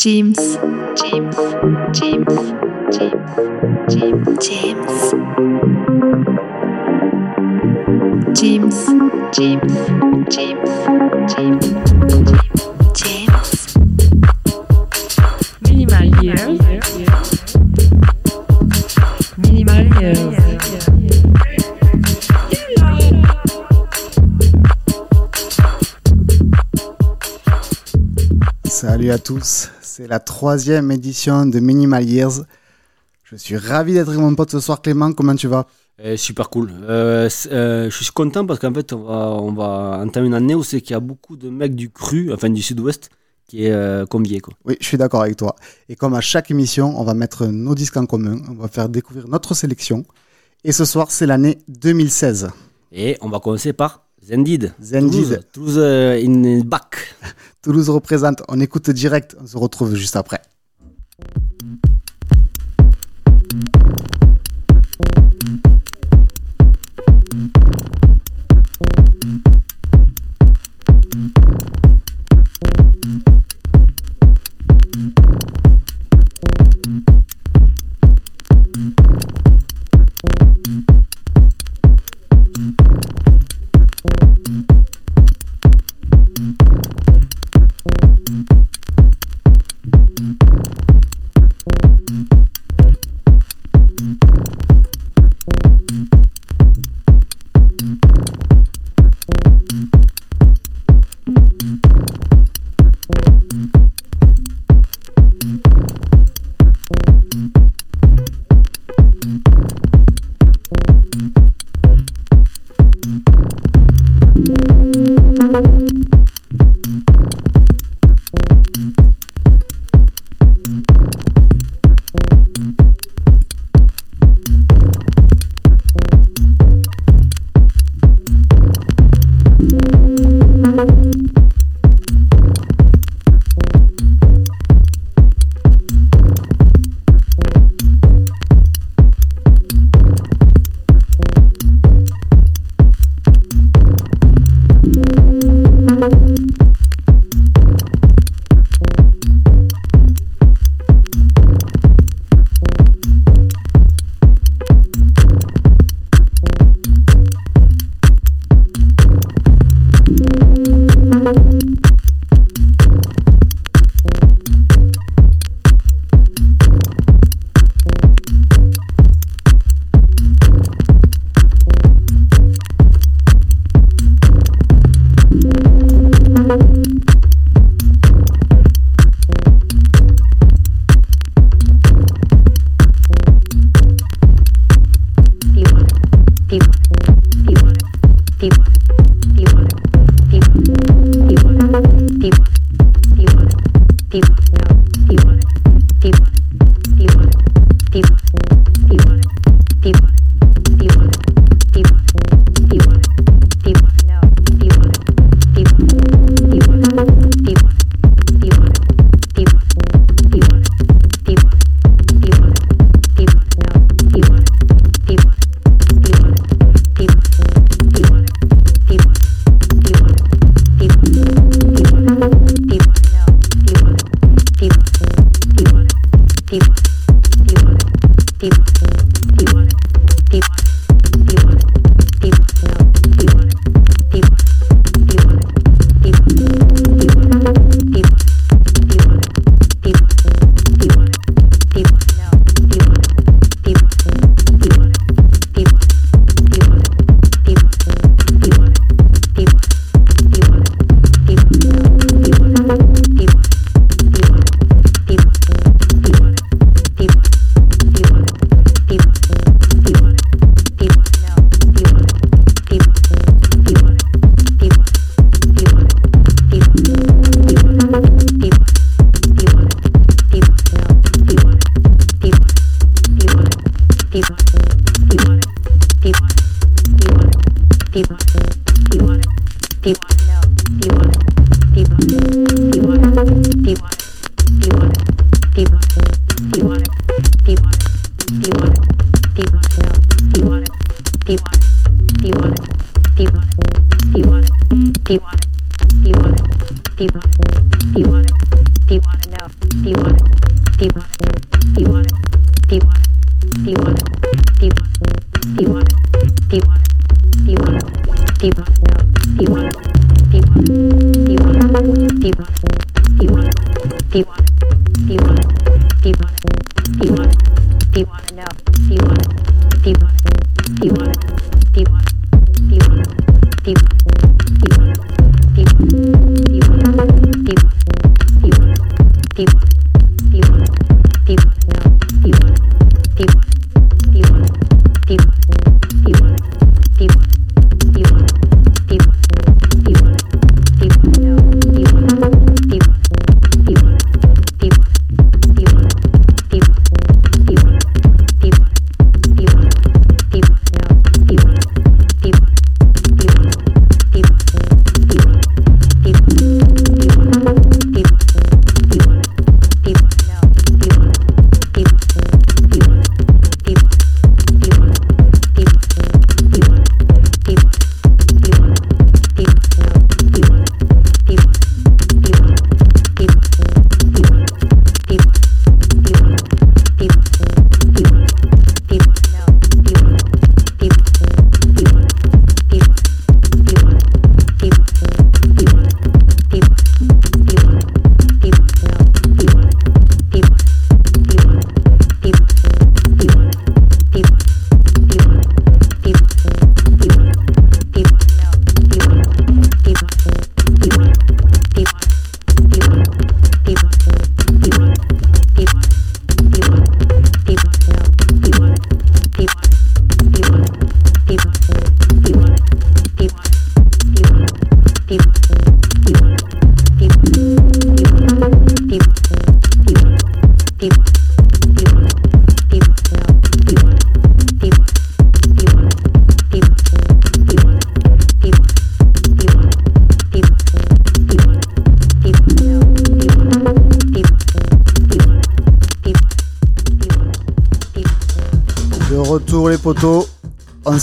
James, James, James, James, James, James, James, James, James, James, James. Minimal years. Minimal years. Salut à tous, c'est la troisième édition de Minimal Years. Je suis ravi d'être avec mon pote ce soir Clément, comment tu vas? Eh, super cool. Euh, euh, je suis content parce qu'en fait, on va, on va entamer une année où c'est qu'il y a beaucoup de mecs du cru, enfin du sud-ouest, qui est euh, convié. Quoi. Oui, je suis d'accord avec toi. Et comme à chaque émission, on va mettre nos disques en commun, on va faire découvrir notre sélection. Et ce soir, c'est l'année 2016. Et on va commencer par Zendid. Zendid. Toulouse, Toulouse euh, in back. Toulouse représente, on écoute direct, on se retrouve juste après. deep, deep, deep.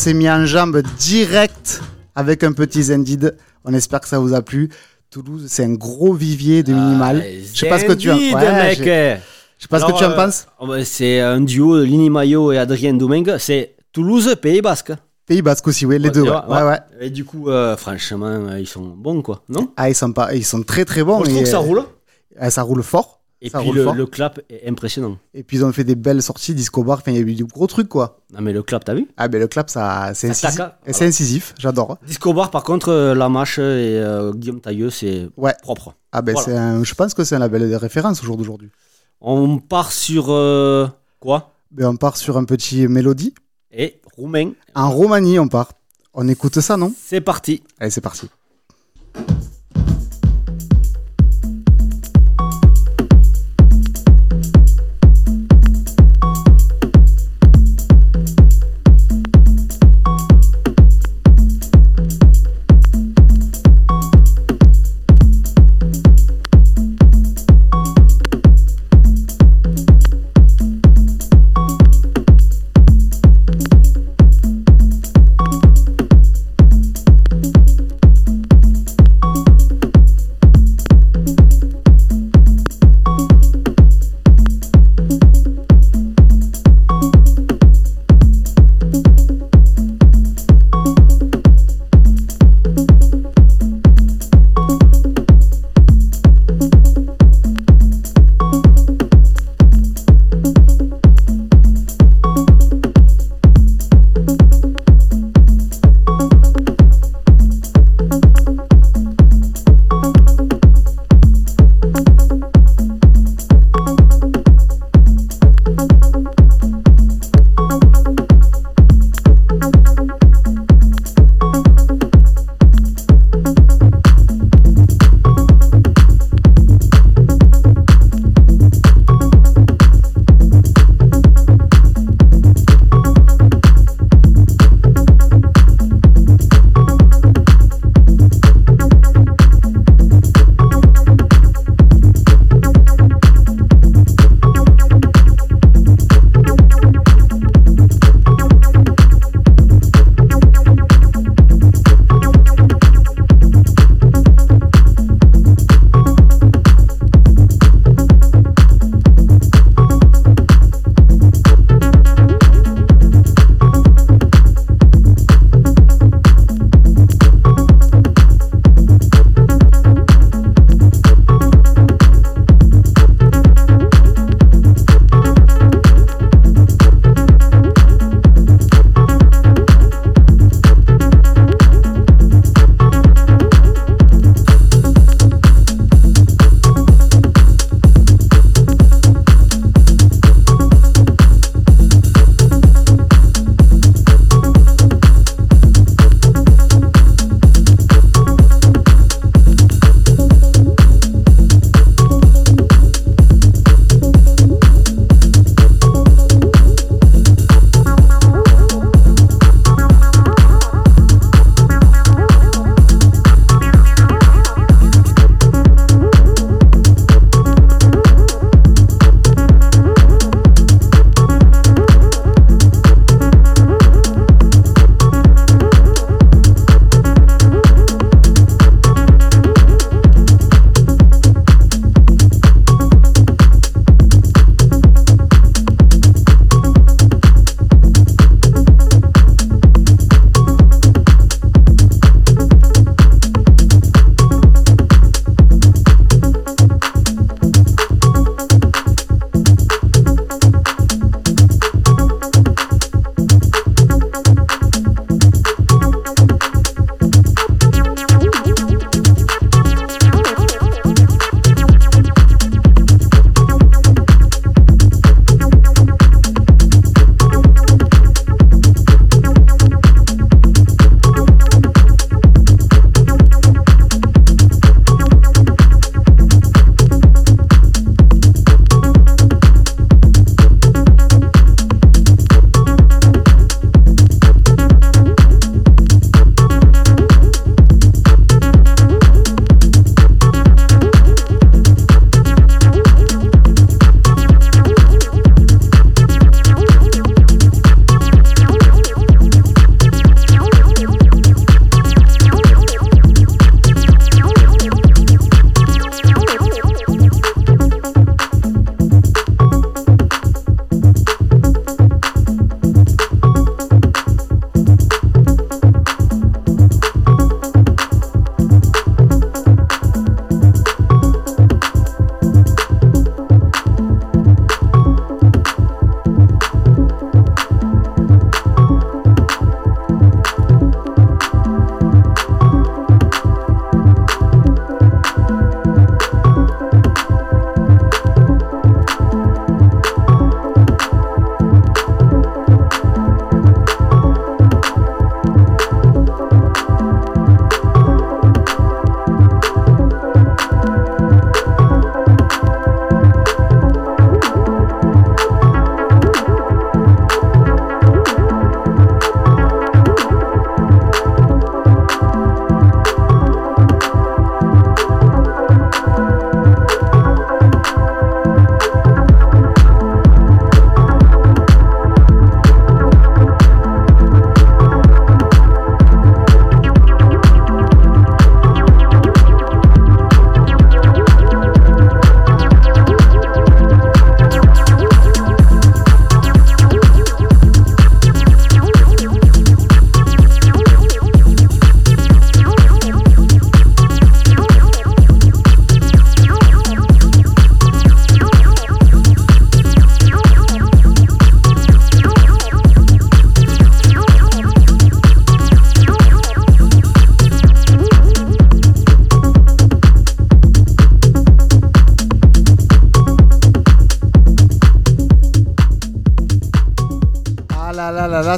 S'est mis en jambe direct avec un petit Zendid. On espère que ça vous a plu. Toulouse, c'est un gros vivier de minimal. Je sais pas ce que tu en ouais, j'ai- Je sais pas ce que tu en euh, penses. oh, bah, C'est un duo, Lini Mayo et Adrien Domingue. C'est Toulouse, Pays Basque. Pays Basque aussi, oui, les Ouais, deux. Ouais. Et du coup, euh, franchement, euh, ils sont bons, quoi. Non? Ah, ils sont, pas, ils sont très très bons. Moi, je trouve et, que ça roule. euh, ça roule fort. Et ça puis le, clap est impressionnant. Et puis ils ont fait des belles sorties, disco bar. Enfin, il y a eu du gros trucs quoi. Non, mais le clap, t'as vu? Ah, ben le clap, ça, c'est Ça incisif. taque, hein. C'est incisif, j'adore. Disco Bar, par contre, euh, Lamache et euh, Guillaume Tailleux, c'est Ouais. propre. Ah, ben Voilà. c'est un- je pense que c'est un label de référence au jour d'aujourd'hui. On part sur euh, quoi? Ben, on part sur un petit mélodie. Et roumain. En Roumanie, on part. On écoute ça, non? C'est parti. Allez, c'est parti.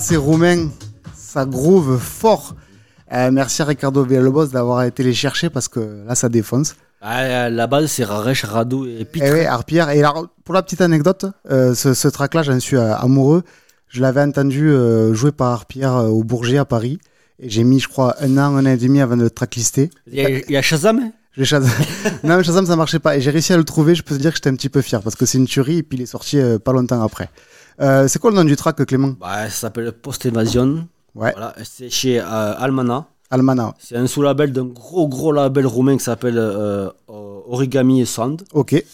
C'est roumain. Ça groove fort. Euh, merci à Ricardo Villalobos d'avoir été les chercher parce que là, ça défonce. Ah, la base, c'est Raresh, Rado et Pitre. Et oui, Harpier. Et alors, pour la petite anecdote, euh, ce, ce track-là, j'en suis euh, amoureux. Je l'avais entendu euh, jouer par Harpier euh, au Bourget à Paris. Et j'ai mis, je crois, un an, un an et demi avant de le tracklister. Il y, a- il y a Shazam hein? Je Shazam. non, mais Shazam, ça marchait pas. Et j'ai réussi à le trouver. Je peux te dire que j'étais un petit peu fier parce que c'est une tuerie. Et puis, il est sorti euh, pas longtemps après. Euh, c'est quoi le nom du track, Clément? Bah, Ça s'appelle Post Evasion. Ouais, Voilà, c'est chez euh, Almana. Almana. C'est un sous-label d'un gros gros label roumain qui s'appelle euh, Origami Sound. Ok. Et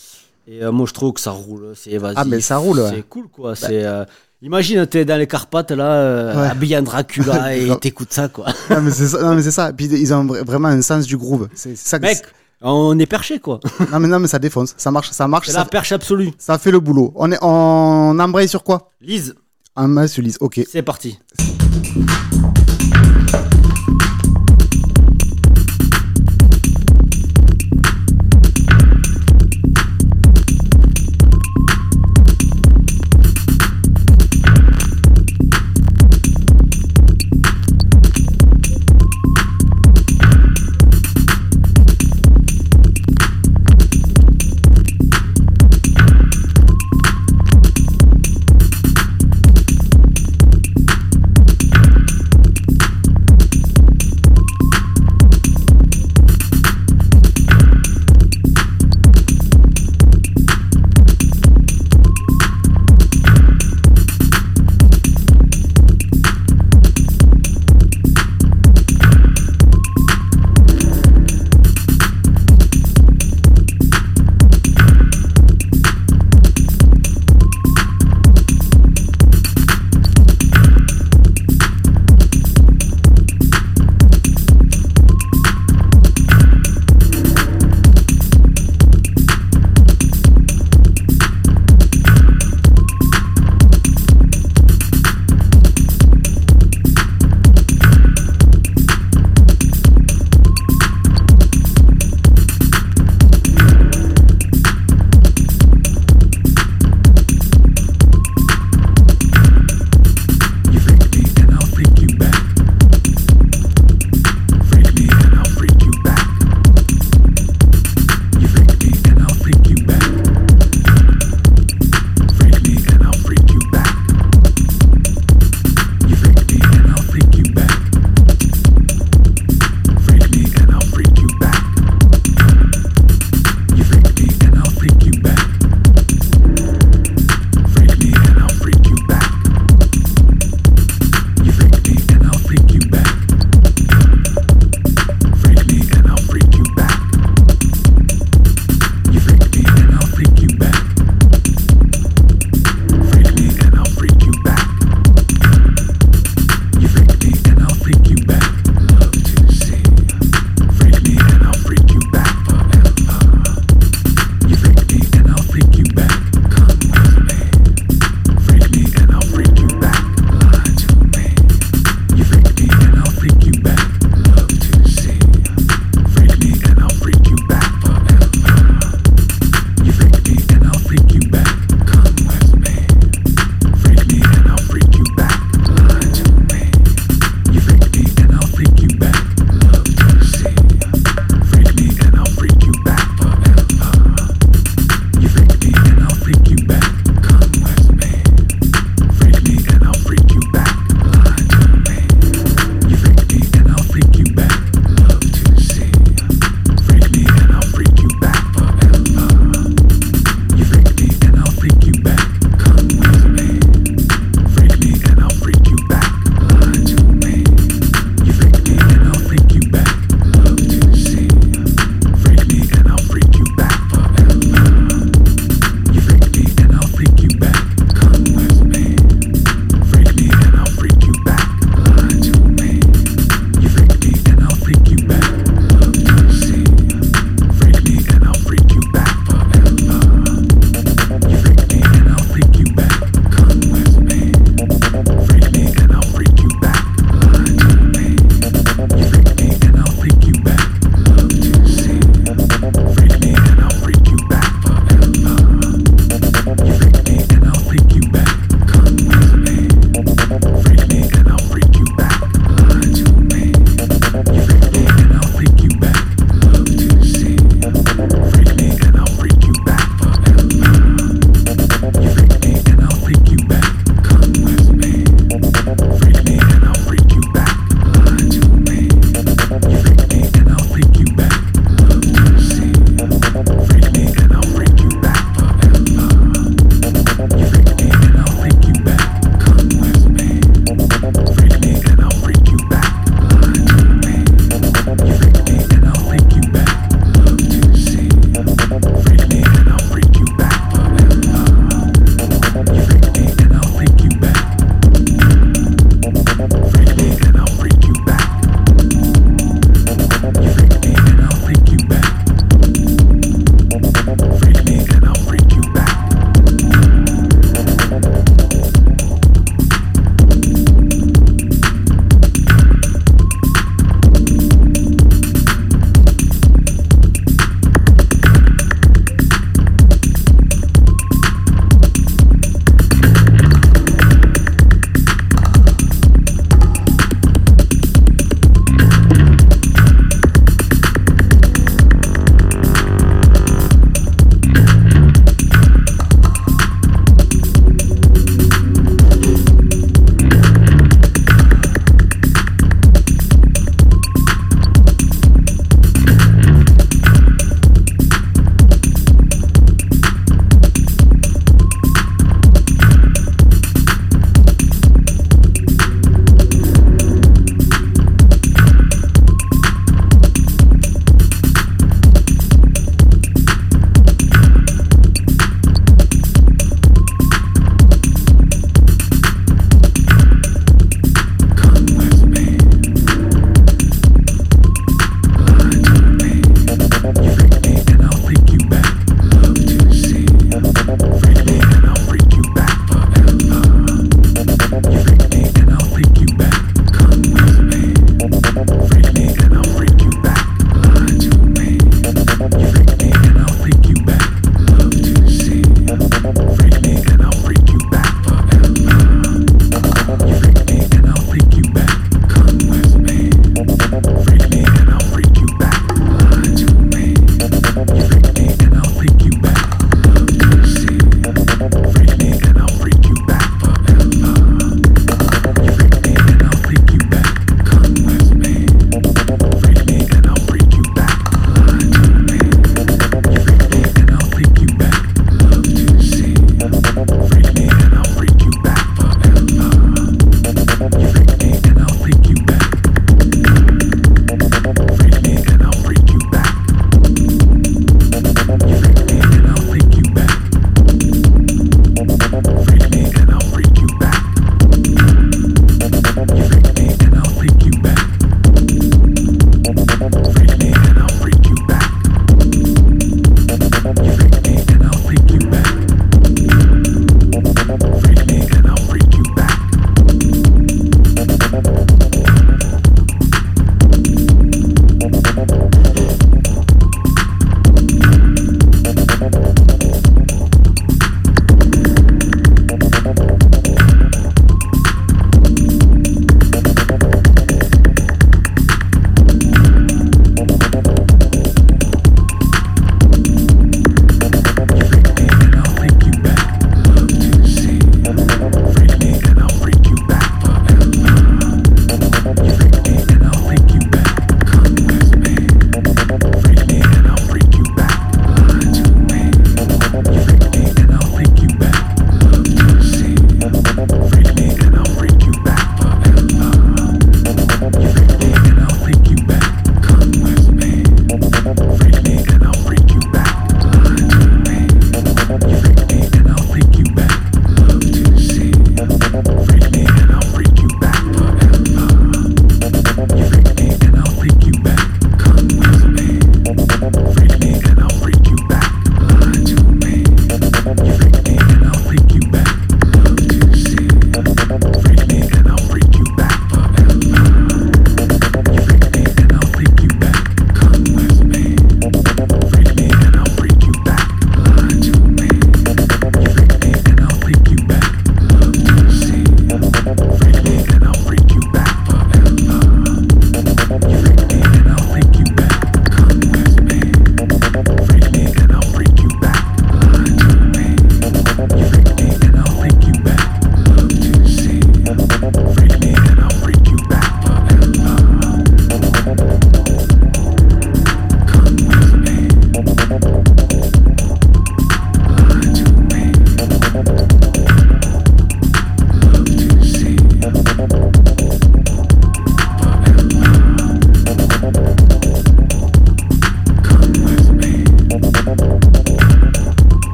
euh, moi je trouve que ça roule, c'est évasif. Ah, mais ça roule, ouais. C'est cool quoi. C'est, euh, imagine t'es dans les Carpates là, euh, Ouais. habillé en Dracula et t'écoutes ça quoi. non, mais c'est ça. Non, mais c'est ça. Puis ils ont vra- vraiment un sens du groove. C'est c'est ça que Mec, on est perché quoi. Non, mais non, mais ça défonce. Ça marche, ça marche. C'est Ça, la perche absolue. ça fait le boulot. On est, on embraye sur quoi? Lise, Un main sur lise. Ok. c'est parti.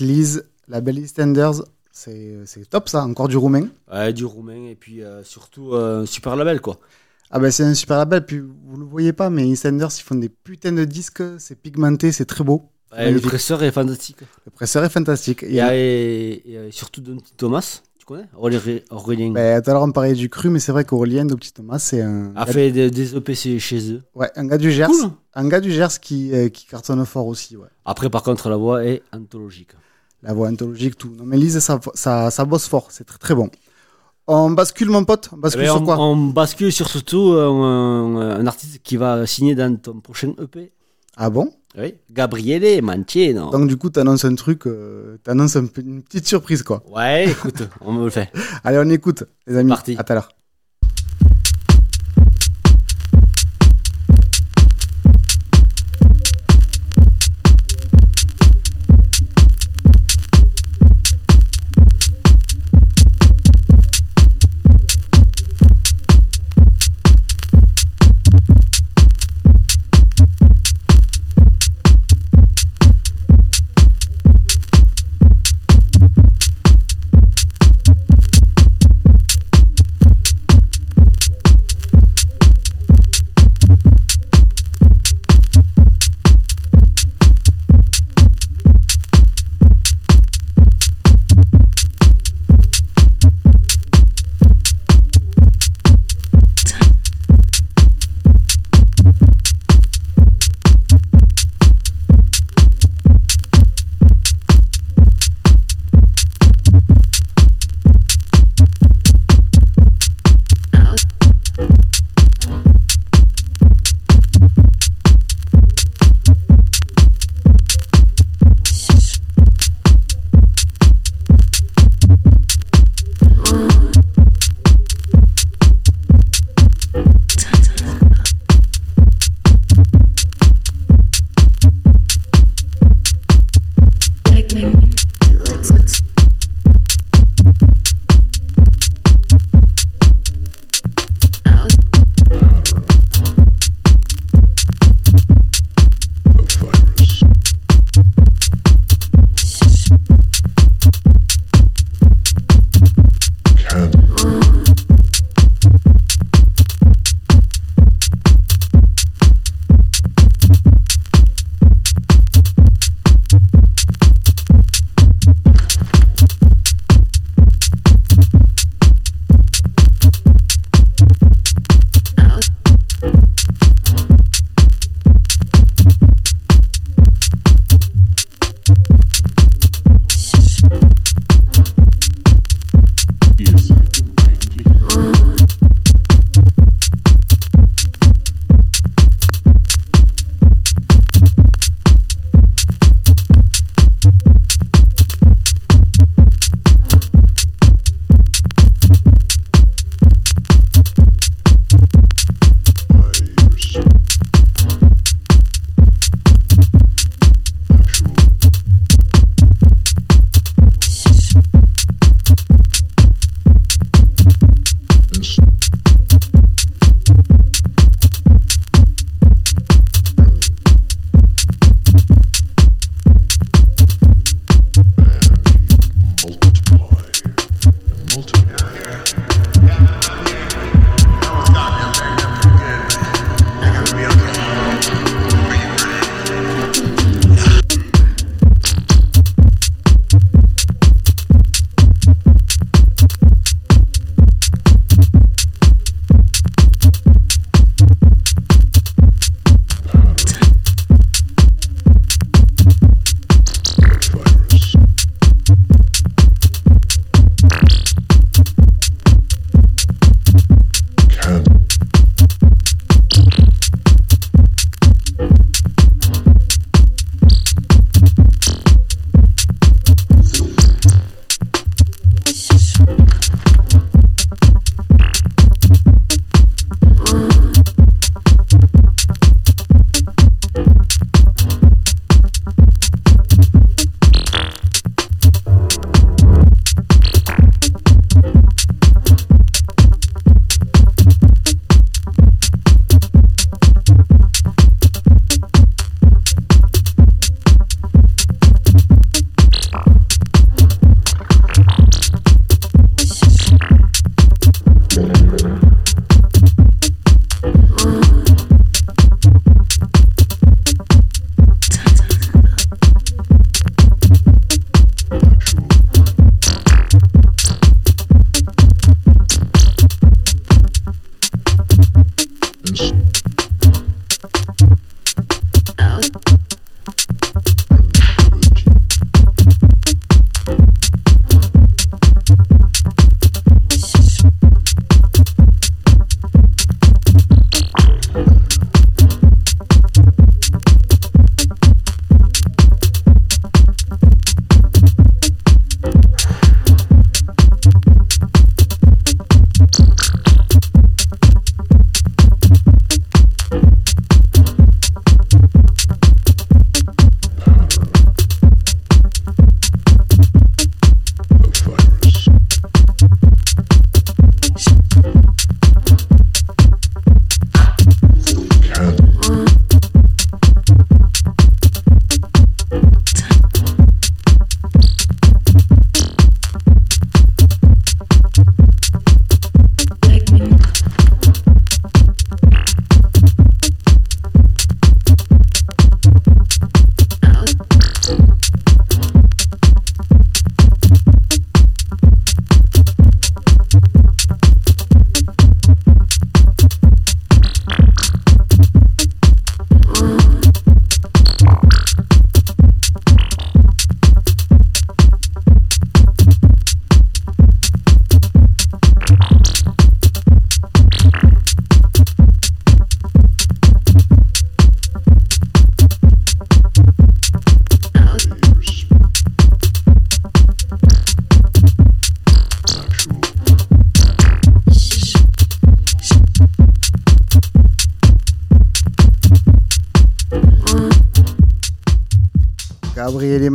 Liz, la belle EastEnders, c'est top ça, encore du roumain. Ouais, du roumain et puis euh, surtout euh, un super label quoi. Ah bah c'est un super label, puis vous le voyez pas, mais EastEnders ils font des putains de disques, c'est pigmenté, c'est très beau. Ouais, le presseur est fantastique. Le presseur est fantastique. Et, et, et, euh, surtout petit Thomas, tu connais? Aurélien- Bah, tout à l'heure on parlait du cru, mais c'est vrai qu'Aurélien de Petit Thomas, c'est un, a fait des, des EP chez chez eux. ouais, un gars du Gers, Cool. un gars du Gers qui, euh, qui cartonne fort aussi. Ouais. Après, par contre, la voix est anthologique. La voix anthologique, tout. Non mais Lise, ça, ça, ça bosse fort, c'est très très bon. On bascule mon pote, on bascule Eh ben, sur on, quoi? on bascule sur surtout euh, un, un artiste qui va signer dans ton prochain EP. Ah bon? Oui. Gabriele Mantieno. Donc du coup t'annonces un truc, euh, t'annonces un une petite surprise quoi. Ouais, écoute, on me le fait. Allez on écoute les amis, Parti. à tout à l'heure.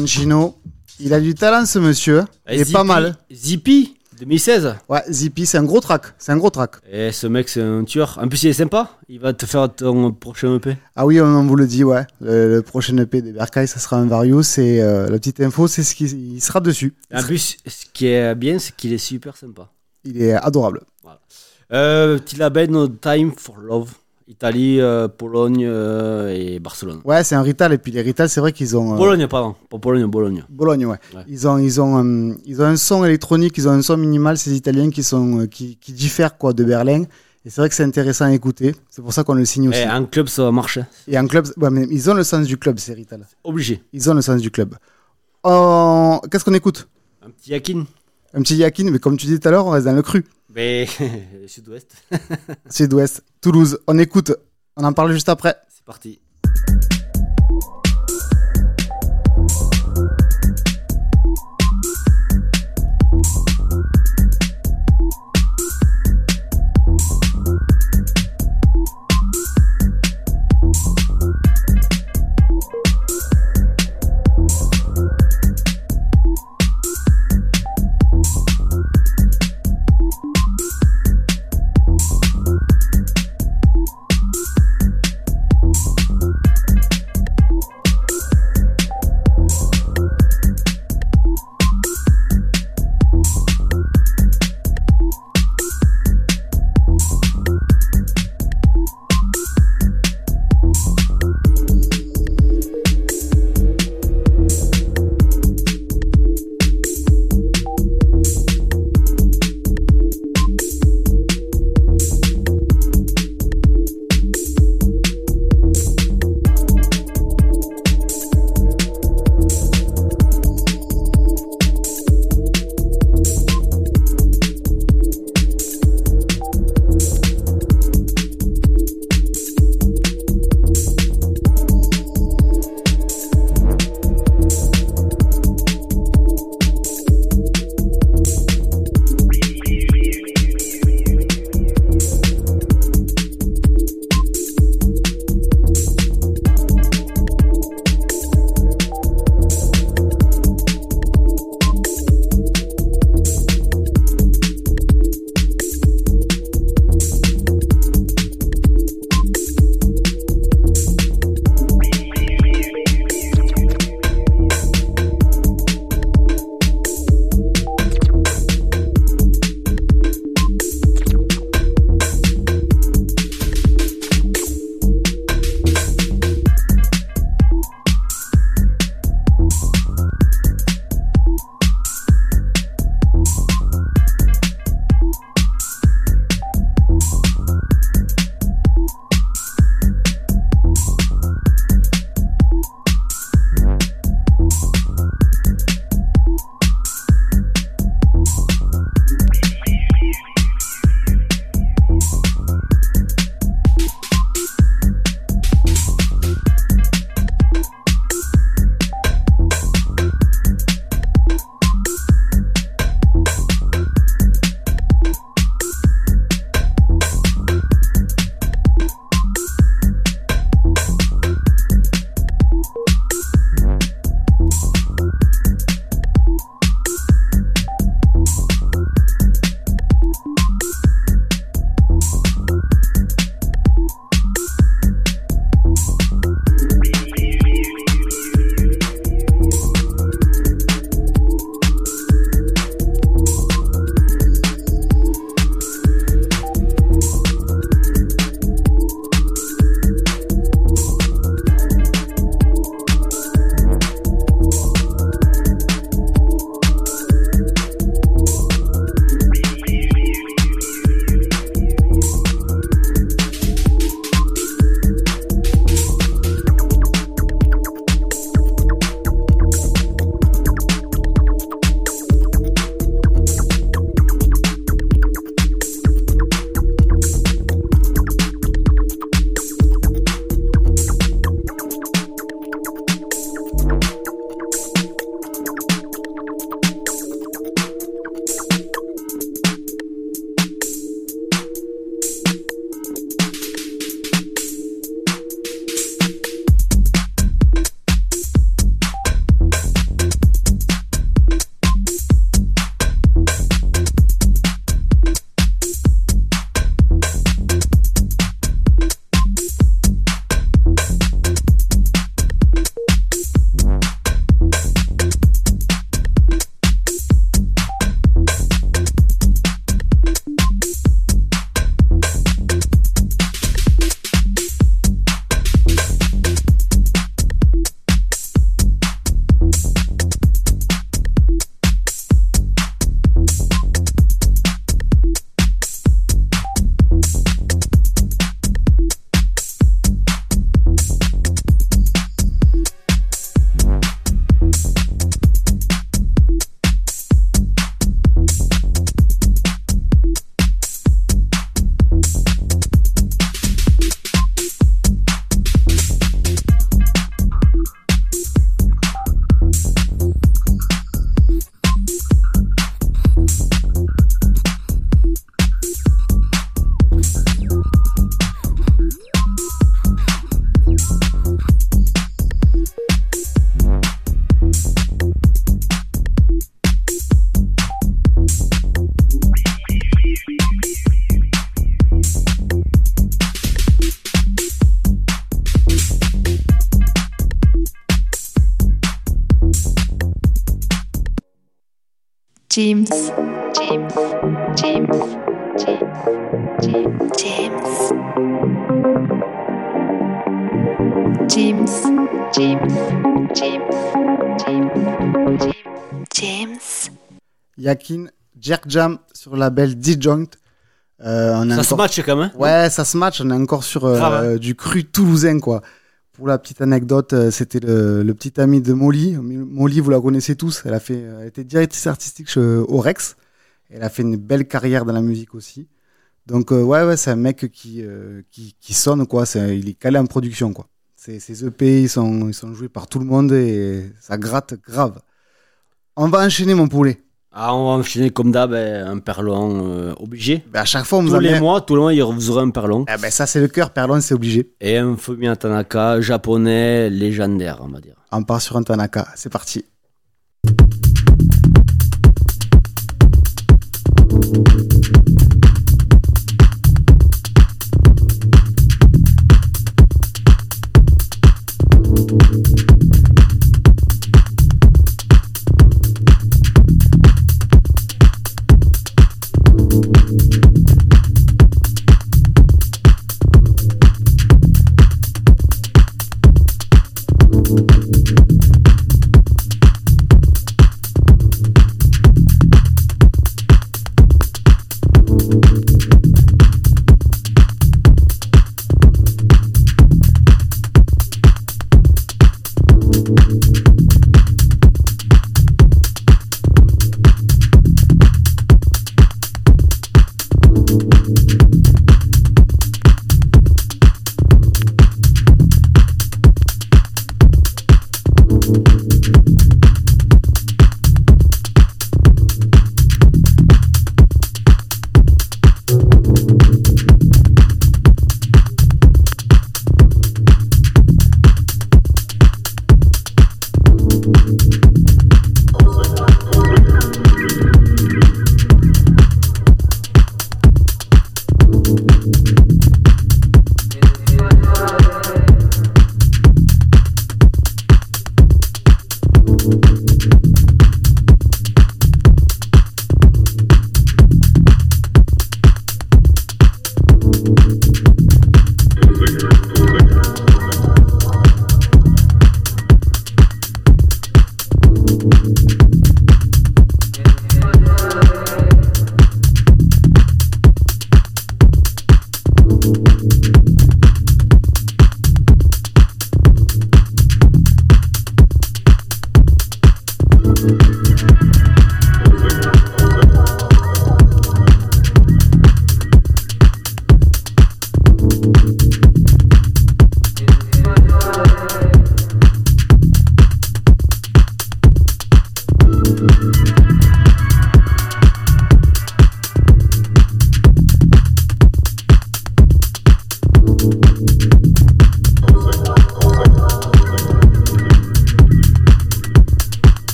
Mancino. Il a du talent, ce monsieur. Il est Zippy- pas mal. Zippy, 2016. Ouais, Zippy, c'est un gros track. C'est un gros track. Et ce mec, c'est un tueur. En plus, il est sympa. Il va te faire ton prochain EP. Ah oui, on, vous le dit, ouais. Le, le prochain EP des Berkay, ça sera un Varius. Et euh, la petite info, c'est ce qu'il il sera dessus. Et En plus, ce qui est bien, c'est qu'il est super sympa. Il est adorable. Euh, petit label No Time for Love. Italie, euh, Pologne euh, et Barcelone. Ouais, c'est un Rital. Et puis les Rital, c'est vrai qu'ils ont. euh, Pologne, pardon. Pas Pologne, Bologne. Bologne, ouais. Ouais. Ils ont, ils ont, euh, ils ont un son électronique, ils ont un son minimal, ces Italiens qui sont, euh, qui, qui diffèrent quoi de Berlin. Et c'est vrai que c'est intéressant à écouter. C'est pour ça qu'on le signe aussi. Et en club, ça va marcher. Et en club, ouais, mais ils ont le sens du club, ces Rital. Obligé. Ils ont le sens du club. Oh, Qu'est-ce qu'on écoute? Un petit Yakin. Un petit Yakin, mais comme tu dis tout à l'heure, on reste dans le cru. Mais sud-ouest. Sud-Ouest, Toulouse. On écoute. On en parle juste après. C'est parti. James. Yakin, Jerk Jam sur le label D-Joint. Euh, on Ça se match quand même. hein. Ouais, ça se match. On est encore sur euh, hein. du cru toulousain, quoi. Pour la petite anecdote, euh, c'était le, le petit ami de Molly. Molly, vous la connaissez tous. Elle a fait, euh, elle était directrice artistique chez- au Rex. Elle a fait une belle carrière dans la musique aussi. Donc euh, ouais, ouais, c'est un mec qui, euh, qui, qui sonne quoi. C'est, il est calé en production quoi. Ses, ses EP, ils sont, ils sont joués par tout le monde et ça gratte grave. On va enchaîner mon poulet. Ah, on va enchaîner comme d'hab eh, un perlon euh, obligé. Ben, à chaque fois, on Tous les amène- mois, tous les mois, il vous aurez un perlon. Ah ben, ça, c'est le cœur. Perlon, c'est obligé. Et un Fumiya Tanaka japonais légendaire, on va dire. On part sur un Tanaka. C'est parti.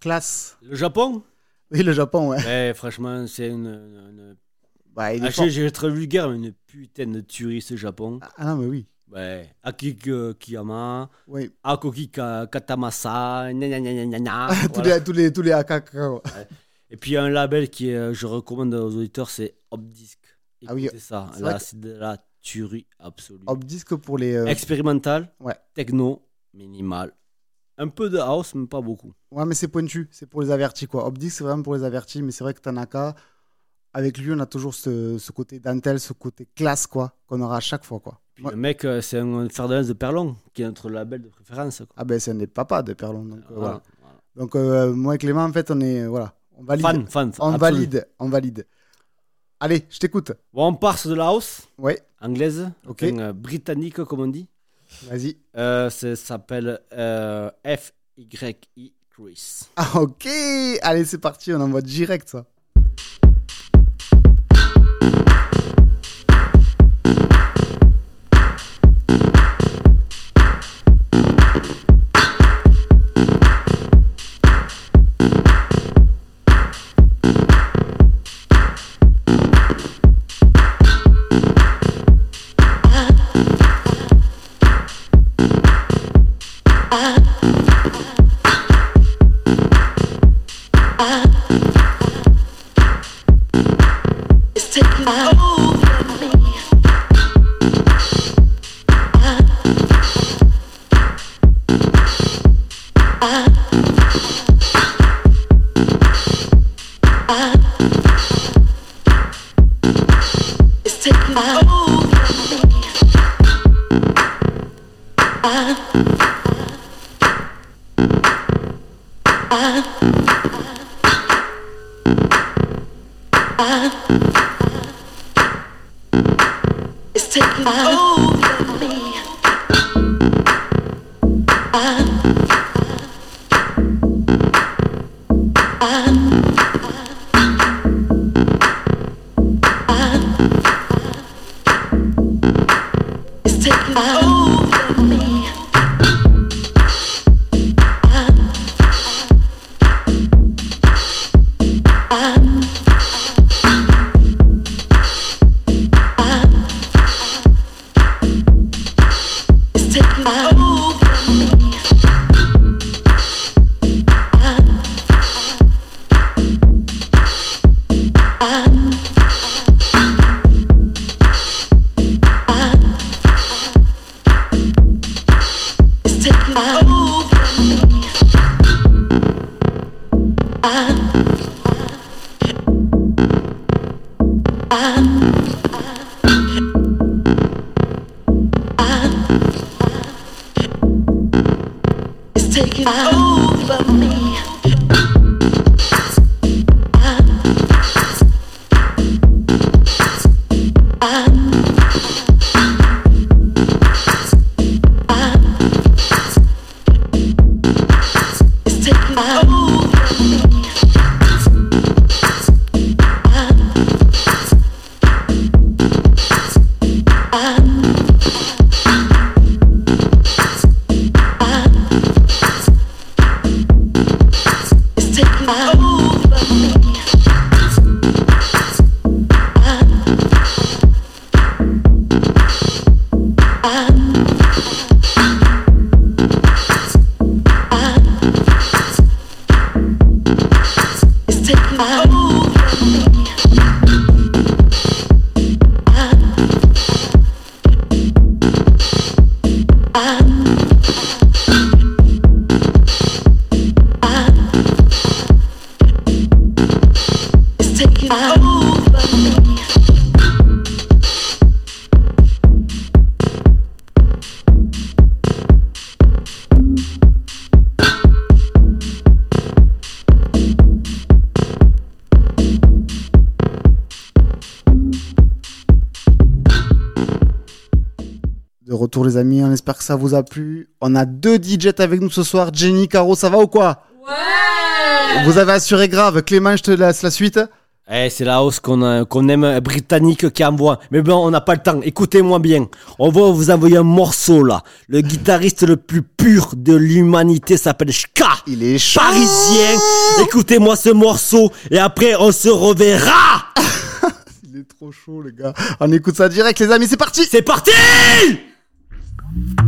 Classe. Le Japon? Oui, le Japon, ouais. Ouais, franchement, c'est une. une... Bah, il est Ah, vais être vulgaire, mais une putain de tuerie ce Japon. Ah non, mais oui. Ouais. Akik euh, Kiyama, oui. Akoki Ka- Katamasa, gna gna. tous, Voilà. les, tous les tous les AKK. ouais. Et puis il y a un label qui est, euh, je recommande aux auditeurs, c'est Opdisc. Ah oui, Écoutez ça, c'est que- de la tuerie absolue. Disque pour les. euh, Expérimental, Ouais. techno, minimal. Un peu de house, mais pas beaucoup. Ouais, mais c'est pointu. C'est pour les avertis, quoi. Disque, c'est vraiment pour les avertis. Mais c'est vrai que Tanaka, avec lui, on a toujours ce, ce côté dentelle, ce côté classe, quoi, qu'on aura à chaque fois, quoi. Puis Ouais. le mec, euh, c'est un fer de Perlon, qui est notre label de préférence. quoi. Ah ben, c'est un des papas de Perlon. Donc, euh, voilà. Donc, euh, moi et Clément, en fait, on est. voilà. On valide. Fan, fan. on valide. On valide. Allez, je t'écoute. Bon, on part de la house Ouais, anglaise, Ok. enfin, euh, britannique comme on dit. Vas-y. Euh, ça s'appelle euh, FYI Chris. Ah, ok. Allez, c'est parti. On envoie direct, ça. oh. Amis, on espère que ça vous a plu. On a deux DJs avec nous ce soir. Jenny, Caro, ça va ou quoi? Ouais Vous avez assuré grave. Clément, je te laisse la suite. Eh, c'est la hausse qu'on qu'on aime euh, britannique qui envoie. Mais bon, on n'a pas le temps. Écoutez-moi bien. On va vous envoyer un morceau là. Le guitariste le plus pur de l'humanité s'appelle Ska. Il est chaud. Parisien. Écoutez-moi ce morceau et après on se reverra. Il est trop chaud les gars. On écoute ça direct les amis, c'est parti C'est parti Mm-hmm.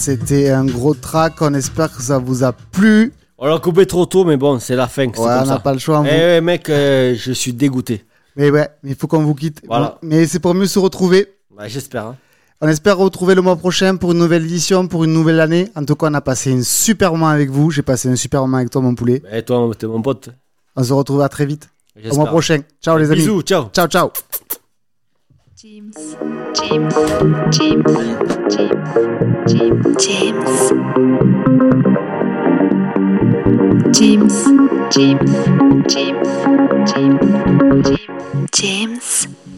C'était un gros track. On espère que ça vous a plu. On l'a coupé trop tôt, mais bon, c'est la fin. Ouais, comme on n'a pas le choix. on Eh ouais, mec, euh, je suis dégoûté. Mais ouais, il faut qu'on vous quitte. Voilà. Bon, mais c'est pour mieux se retrouver. Ouais, J'espère. hein. On espère retrouver le mois prochain pour une nouvelle édition, pour une nouvelle année. En tout cas, on a passé un super moment avec vous. J'ai passé un super moment avec toi, mon poulet. Et toi, t'es mon pote. On se retrouve à très vite. Au mois prochain. Ciao les amis. Bisous, ciao. Ciao, ciao. James, James, James, James, James, James, James, James, James, James.